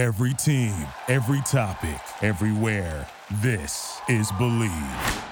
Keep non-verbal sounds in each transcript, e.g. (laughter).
Every team, every topic, everywhere. This is Believe.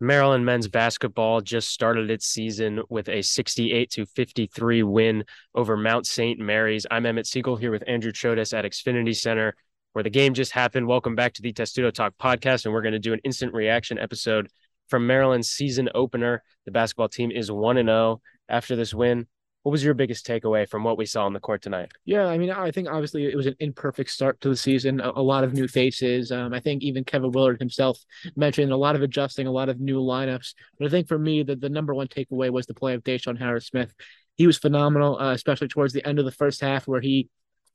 Maryland men's basketball just started its season with a 68 to 53 win over Mount St. Mary's. I'm Emmett Siegel here with Andrew Chodes at Xfinity Center, where the game just happened. Welcome back to the Testudo Talk podcast, and we're going to do an instant reaction episode from Maryland's season opener. The basketball team is 1 0 after this win. What was your biggest takeaway from what we saw on the court tonight? Yeah, I mean, I think obviously it was an imperfect start to the season. A, a lot of new faces. Um, I think even Kevin Willard himself mentioned a lot of adjusting, a lot of new lineups. But I think for me, the, the number one takeaway was the play of DeShawn Harris Smith. He was phenomenal, uh, especially towards the end of the first half, where he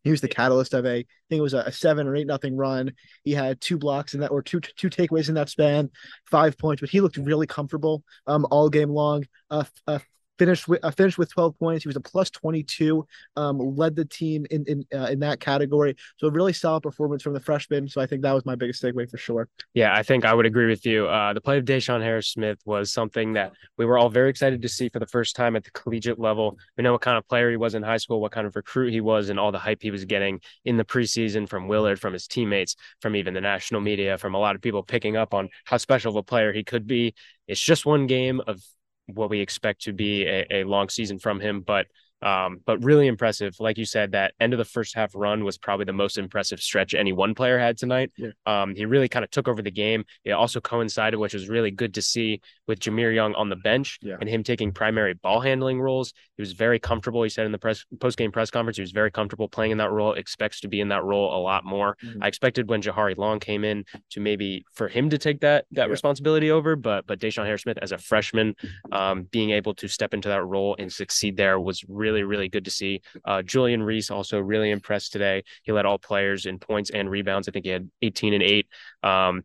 he was the catalyst of a I think it was a, a seven or eight nothing run. He had two blocks in that or two two takeaways in that span, five points, but he looked really comfortable um all game long. Uh, uh finished with uh, finished with 12 points. He was a plus 22, um, led the team in in uh, in that category. So a really solid performance from the freshman. So I think that was my biggest takeaway for sure. Yeah, I think I would agree with you. Uh, the play of DeShawn Harris Smith was something that we were all very excited to see for the first time at the collegiate level. We know what kind of player he was in high school, what kind of recruit he was, and all the hype he was getting in the preseason from Willard, from his teammates, from even the national media, from a lot of people picking up on how special of a player he could be. It's just one game of what we expect to be a, a long season from him. But um, but really impressive. Like you said, that end of the first half run was probably the most impressive stretch any one player had tonight. Yeah. Um, he really kind of took over the game. It also coincided, which was really good to see, with Jahmir Young on the bench yeah. and him taking primary ball handling roles. He was very comfortable. He said in the press post game press conference, he was very comfortable playing in that role. Expects to be in that role a lot more. Mm-hmm. I expected when Jahari Long came in to maybe for him to take that that yeah. responsibility over, but but DeShawn Harris Smith as a freshman, um, being able to step into that role and succeed there was really really, really good to see. Uh, Julian Reese also really impressed today. He led all players in points and rebounds. I think he had 18 and 8. Um,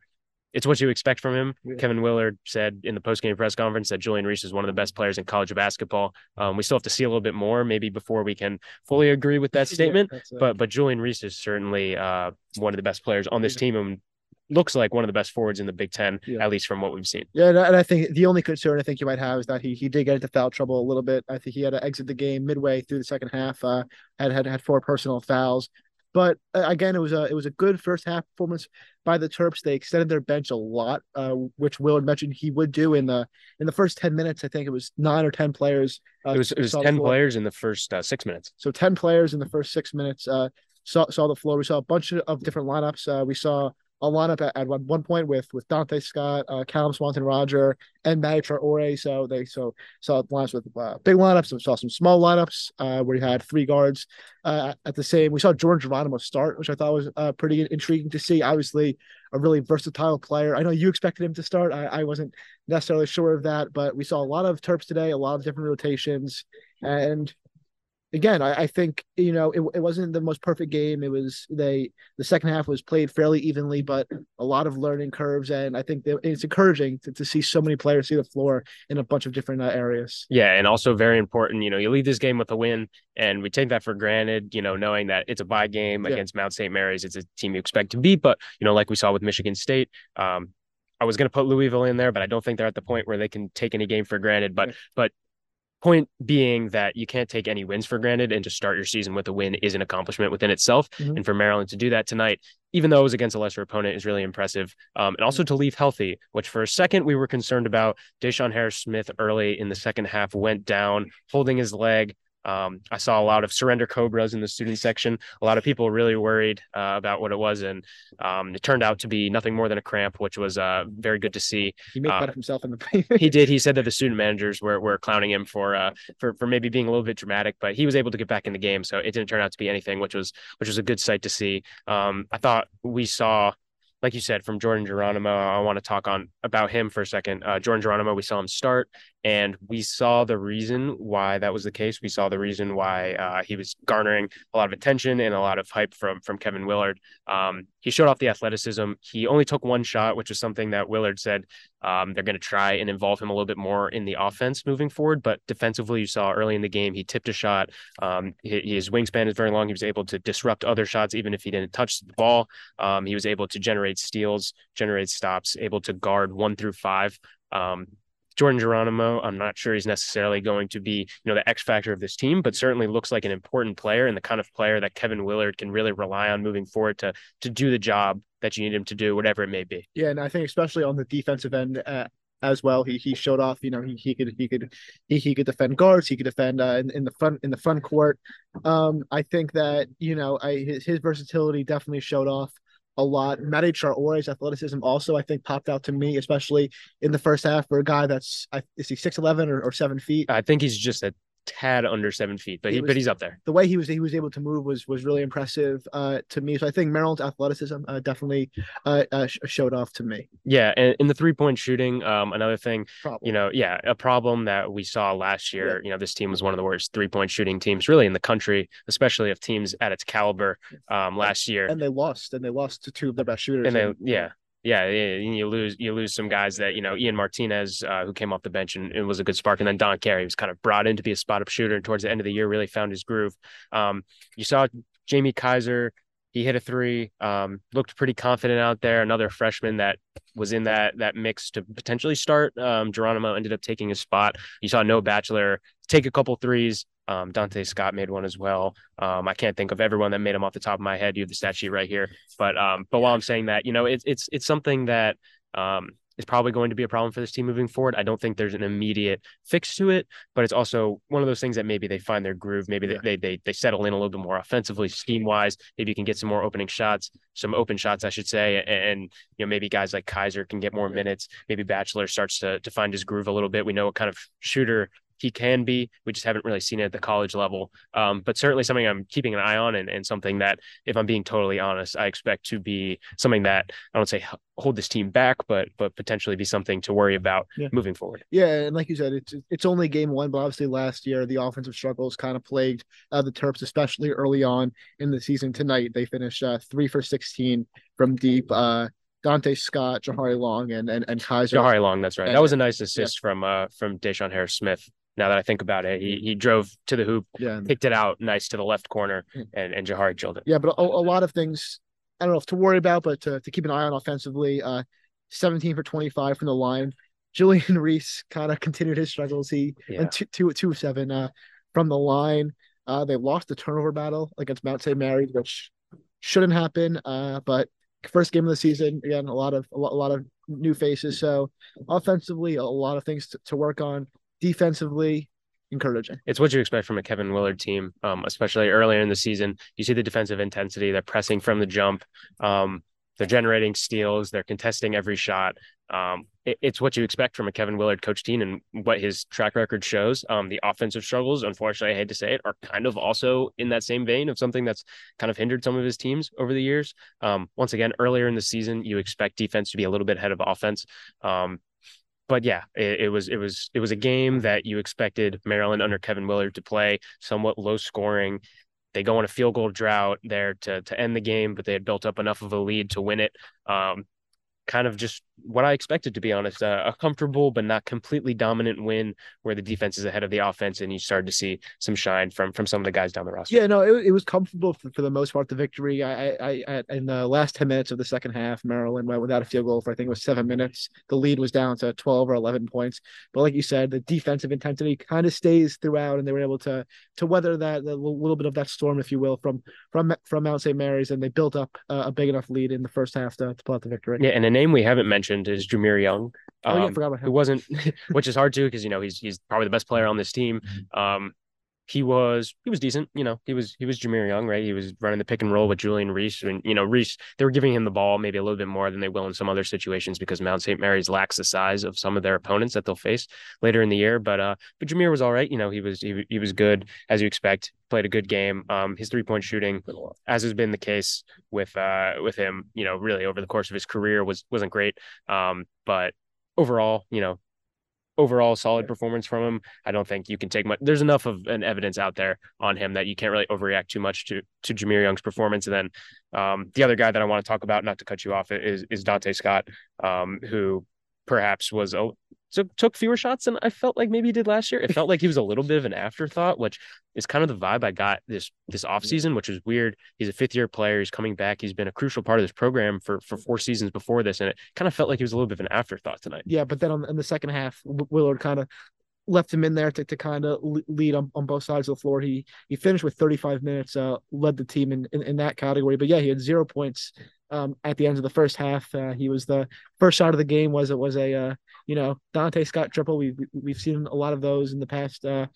it's what you expect from him. Yeah. Kevin Willard said in the post-game press conference that Julian Reese is one of the best players in college basketball. Um, we still have to see a little bit more, maybe before we can fully agree with that (laughs) statement. Yeah, but but Julian Reese is certainly uh, one of the best players on this team, and looks like one of the best forwards in the Big Ten, yeah. at least from what we've seen. Yeah, and I think the only concern I think you might have is that he he did get into foul trouble a little bit. I think he had to exit the game midway through the second half. Uh, had had had four personal fouls. But uh, again, it was a it was a good first half performance by the Terps. They extended their bench a lot, uh, which Willard mentioned he would do in the in the first ten minutes. I think it was nine or ten players. Uh, it was it was ten players in the first uh, six minutes. So ten players in the first six minutes uh, saw saw the floor. We saw a bunch of different lineups. Uh, we saw a lineup at, at one, point with with Donta Scott, uh, Caelum Swanton Rodger, and Mady Traore. So they so saw lines with uh, big lineups. We saw some small lineups uh, where you had three guards uh, at the same. We saw Jordan Geronimo start, which I thought was uh, pretty intriguing to see. Obviously, a really versatile player. I know you expected him to start. I, I wasn't necessarily sure of that, but we saw a lot of Terps today, a lot of different rotations, and again, I, I, think you know it, it wasn't the most perfect game. It was they the second half was played fairly evenly, but a lot of learning curves, and I think it's encouraging to, to see so many players see the floor in a bunch of different uh, areas. Yeah, and also very important. You know, you leave this game with a win, and we take that for granted. You know, knowing that it's a buy game yeah. against Mount St. Mary's, it's a team you expect to beat, but you know, like we saw with Michigan State. Um, I was going to put Louisville in there, but I don't think they're at the point where they can take any game for granted. But but point being that you can't take any wins for granted and to start your season with a win is an accomplishment within itself. Mm-hmm. and for maryland to do that tonight even though it was against a lesser opponent is really impressive. Um, and also to leave healthy which for a second we were concerned about DeShawn harris smith early in the second half went down holding his leg um, I saw a lot of surrender cobras in the student section. A lot of people really worried uh, about what it was, and um, it turned out to be nothing more than a cramp, which was uh, very good to see. He made fun uh, of himself in the. (laughs) he did. He said that the student managers were, were clowning him for uh, for for maybe being a little bit dramatic, but he was able to get back in the game, so it didn't turn out to be anything, which was which was a good sight to see. Um, I thought we saw like you said, from Jordan Geronimo, I want to talk on about him for a second. Uh, Jordan Geronimo, we saw him start, and we saw the reason why that was the case. We saw the reason why uh, he was garnering a lot of attention and a lot of hype from from Kevin Willard. Um, he showed off the athleticism. He only took one shot, which is something that Willard said um, they're going to try and involve him a little bit more in the offense moving forward. But defensively, you saw early in the game he tipped a shot. Um, his wingspan is very long. He was able to disrupt other shots even if he didn't touch the ball. Um, he was able to generate steals, generate stops, able to guard one through five. Um, Jordan Geronimo, I'm not sure he's necessarily going to be, you know, the X factor of this team, but certainly looks like an important player and the kind of player that Kevin Willard can really rely on moving forward to to do the job that you need him to do, whatever it may be. Yeah, and I think especially on the defensive end, uh, as well. He he showed off. You know, he, he could he could he, he could defend guards. He could defend uh, in, in the front in the front court. Um, I think that you know, I his his versatility definitely showed off a lot. Mady Traore's athleticism also I think popped out to me, especially in the first half for a guy that's is he six eleven or, or seven feet. I think he's just a tad under seven feet, but he, he was, but he's up there. The way he was he was able to move was was really impressive uh, to me. So I think Maryland's athleticism uh, definitely uh, uh showed off to me. Yeah, and in the three point shooting, um, another thing, problem. you know, yeah, a problem that we saw last year. Yeah. You know, this team was one of the worst three point shooting teams really in the country, especially of teams at its caliber um, last year. And they lost, and they lost to two of their best shooters. And they, yeah, yeah, you lose you lose some guys that you know Ian Martinez, uh, who came off the bench and, was a good spark, and then Don Carey was kind of brought in to be a spot up shooter, and towards the end of the year really found his groove. Um, you saw Jamie Kaiser, he hit a three, um, looked pretty confident out there. Another freshman that was in that that mix to potentially start. Um, Geronimo ended up taking his spot. You saw Noah Batchelor take a couple threes, um, Donta Scott made one as well. Um, I can't think of everyone that made them off the top of my head. You have the stat sheet right here, but um, but while I'm saying that, you know, it's it's it's something that um, is probably going to be a problem for this team moving forward. I don't think there's an immediate fix to it, but it's also one of those things that maybe they find their groove. Maybe yeah. they, they they settle in a little bit more offensively, scheme wise. Maybe you can get some more opening shots, some open shots, I should say, and, and you know maybe guys like Kaiser can get more minutes. Maybe Batchelor starts to to find his groove a little bit. We know what kind of shooter he can be. We just haven't really seen it at the college level. Um, but certainly something I'm keeping an eye on and, and something that, if I'm being totally honest, I expect to be something that I don't say hold this team back, but but potentially be something to worry about yeah. moving forward. Yeah, and like you said, it's it's only game one, but obviously last year the offensive struggles kind of plagued uh, the Terps, especially early on in the season. Tonight they finished uh, three for sixteen from deep. Uh, Donta Scott, Jahari Long, and and, and Kaiser. Jahari Long, that's right. And, that was a nice assist yeah. from uh from DeShawn Harris Smith now that I think about it. He he drove to the hoop, yeah, picked it out nice to the left corner, and and Jahari chilled it. Yeah, but a, a, lot of things I don't know if to worry about, but to, to keep an eye on offensively. Uh, 17 for 25 from the line. (laughs) Julian Reese kind of continued his struggles. He yeah. and two, two, two of seven uh, from the line. Uh, they lost the turnover battle against Mount St. Mary's, which shouldn't happen. Uh, but first game of the season, again, a lot of a lot, a lot of new faces. So offensively, a lot of things to, to work on defensively encouraging. It's what you expect from a Kevin Willard team, um, especially earlier in the season. You see the defensive intensity, they're pressing from the jump. Um, they're generating steals, they're contesting every shot. Um, it, it's what you expect from a Kevin Willard coach team and what his track record shows. Um, the offensive struggles, unfortunately, I hate to say it, are kind of also in that same vein of something that's kind of hindered some of his teams over the years. Um, once again, earlier in the season, you expect defense to be a little bit ahead of offense. But yeah, it, it, was it was it was a game that you expected Maryland under Kevin Willard to play, somewhat low scoring. They go on a field goal drought there to to end the game, but they had built up enough of a lead to win it. Um, kind of just what I expected to be honest, uh, a comfortable but not completely dominant win where the defense is ahead of the offense, and you started to see some shine from from some of the guys down the roster. Yeah, no, it, it was comfortable for, for the most part. The victory, I, I, I, in the last ten minutes of the second half, Maryland went without a field goal for I think it was seven minutes. The lead was down to twelve or eleven points, but like you said, the defensive intensity kind of stays throughout, and they were able to to weather that a little bit of that storm, if you will, from from from Mount St. Mary's, and they built up a big enough lead in the first half to, to pull out the victory. Yeah, and a name we haven't mentioned is Jahmir Young. Um, oh yeah, I um, forgot about him. Who wasn't, (laughs) (laughs) which is hard to because you know he's he's probably the best player on this team. Mm-hmm. Um, he was he was decent. You know, he was he was Jahmir Young, right? He was running the pick and roll with Julian Reese, and you know Reese they were giving him the ball maybe a little bit more than they will in some other situations because Mount St. Mary's lacks the size of some of their opponents that they'll face later in the year. But uh, but Jahmir was all right. You know, he was he, he was good as you expect. Played a good game. Um, his three point shooting, as has been the case with uh with him, you know, really over the course of his career was wasn't great. Um, but overall, you know, overall solid performance from him. I don't think you can take much. There's enough of an evidence out there on him that you can't really overreact too much to to Jahmir Young's performance. And then um, the other guy that I want to talk about, not to cut you off, is is Donta Scott, um, who perhaps was oh, a so took fewer shots than I felt like maybe he did last year. It felt like he was a little bit of an afterthought, which is kind of the vibe I got this this offseason, which is weird. He's a fifth year player. He's coming back. He's been a crucial part of this program for for four seasons before this, and it kind of felt like he was a little bit of an afterthought tonight. Yeah, but then on, in the second half, Willard kind of left him in there to, to kind of lead on, on both sides of the floor. He he finished with 35 minutes, uh, led the team in, in, in that category. But yeah, he had zero points um, at the end of the first half. Uh, he was the first shot of the game was it was a uh, you know Donta Scott triple. We've we've seen a lot of those in the past uh,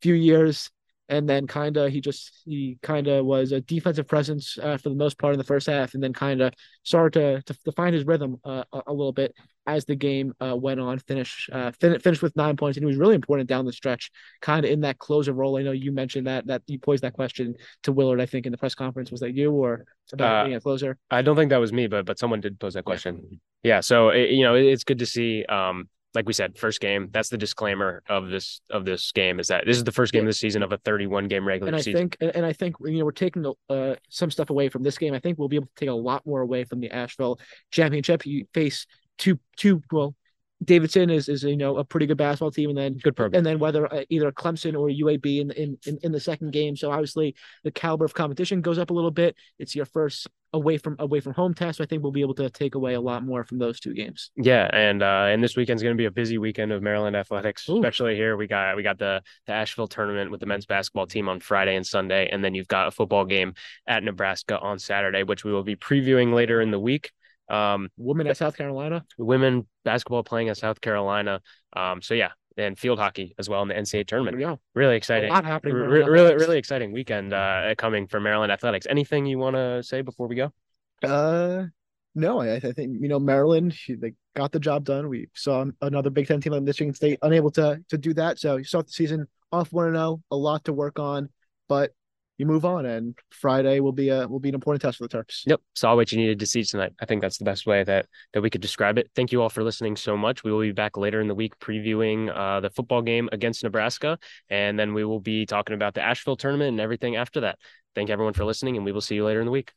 few years and then kind of he just he kind of was a defensive presence uh, for the most part in the first half, and then kind of started to, to, to find his rhythm uh, a, a, little bit as the game uh, went on. Finish uh, fin- finished with nine points, and he was really important down the stretch, kind of in that closer role. I know you mentioned that that you posed that question to Willard. I think in the press conference was that you or about uh, being a closer? I don't think that was me, but but someone did pose that question. Yeah, so it, you know it, it's good to see. Um, like we said, first game. That's the disclaimer of this of this game is that this is the first game of the season of a 31 game regular and I season. Think, and I think you know we're taking uh, some stuff away from this game. I think we'll be able to take a lot more away from the Asheville Championship. You face two two well Davidson is is you know a pretty good basketball team, and then good program, and then whether uh, either Clemson or UAB in, in in in the second game. So obviously the caliber of competition goes up a little bit. It's your first away from away from home test. So I think we'll be able to take away a lot more from those two games. Yeah, and uh, and this weekend's going to be a busy weekend of Maryland athletics, Ooh. especially here. We got we got the the Asheville tournament with the men's basketball team on Friday and Sunday, and then you've got a football game at Nebraska on Saturday, which we will be previewing later in the week. Um, women at South Carolina, women basketball playing at South Carolina. Um, so yeah, and field hockey as well in the NCAA tournament. Yeah, really exciting. A lot happening. really, really exciting weekend uh, coming for Maryland athletics. Anything you want to say before we go? Uh, no, I, I think you know Maryland. They got the job done. We saw another Big Ten team like Michigan State unable to to do that. So you start the season off one to oh, zero, a lot to work on, but you move on and Friday will be a will be an important test for the Terps. Yep. Saw what you needed to see tonight. I think that's the best way that that we could describe it. Thank you all for listening so much. We will be back later in the week previewing uh, the football game against Nebraska. And then we will be talking about the Asheville tournament and everything after that. Thank everyone for listening, and we will see you later in the week.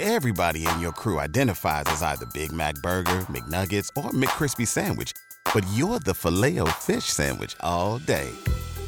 Everybody in your crew identifies as either Big Mac Burger, McNuggets, or McCrispy Sandwich, but you're the filet o fish Sandwich all day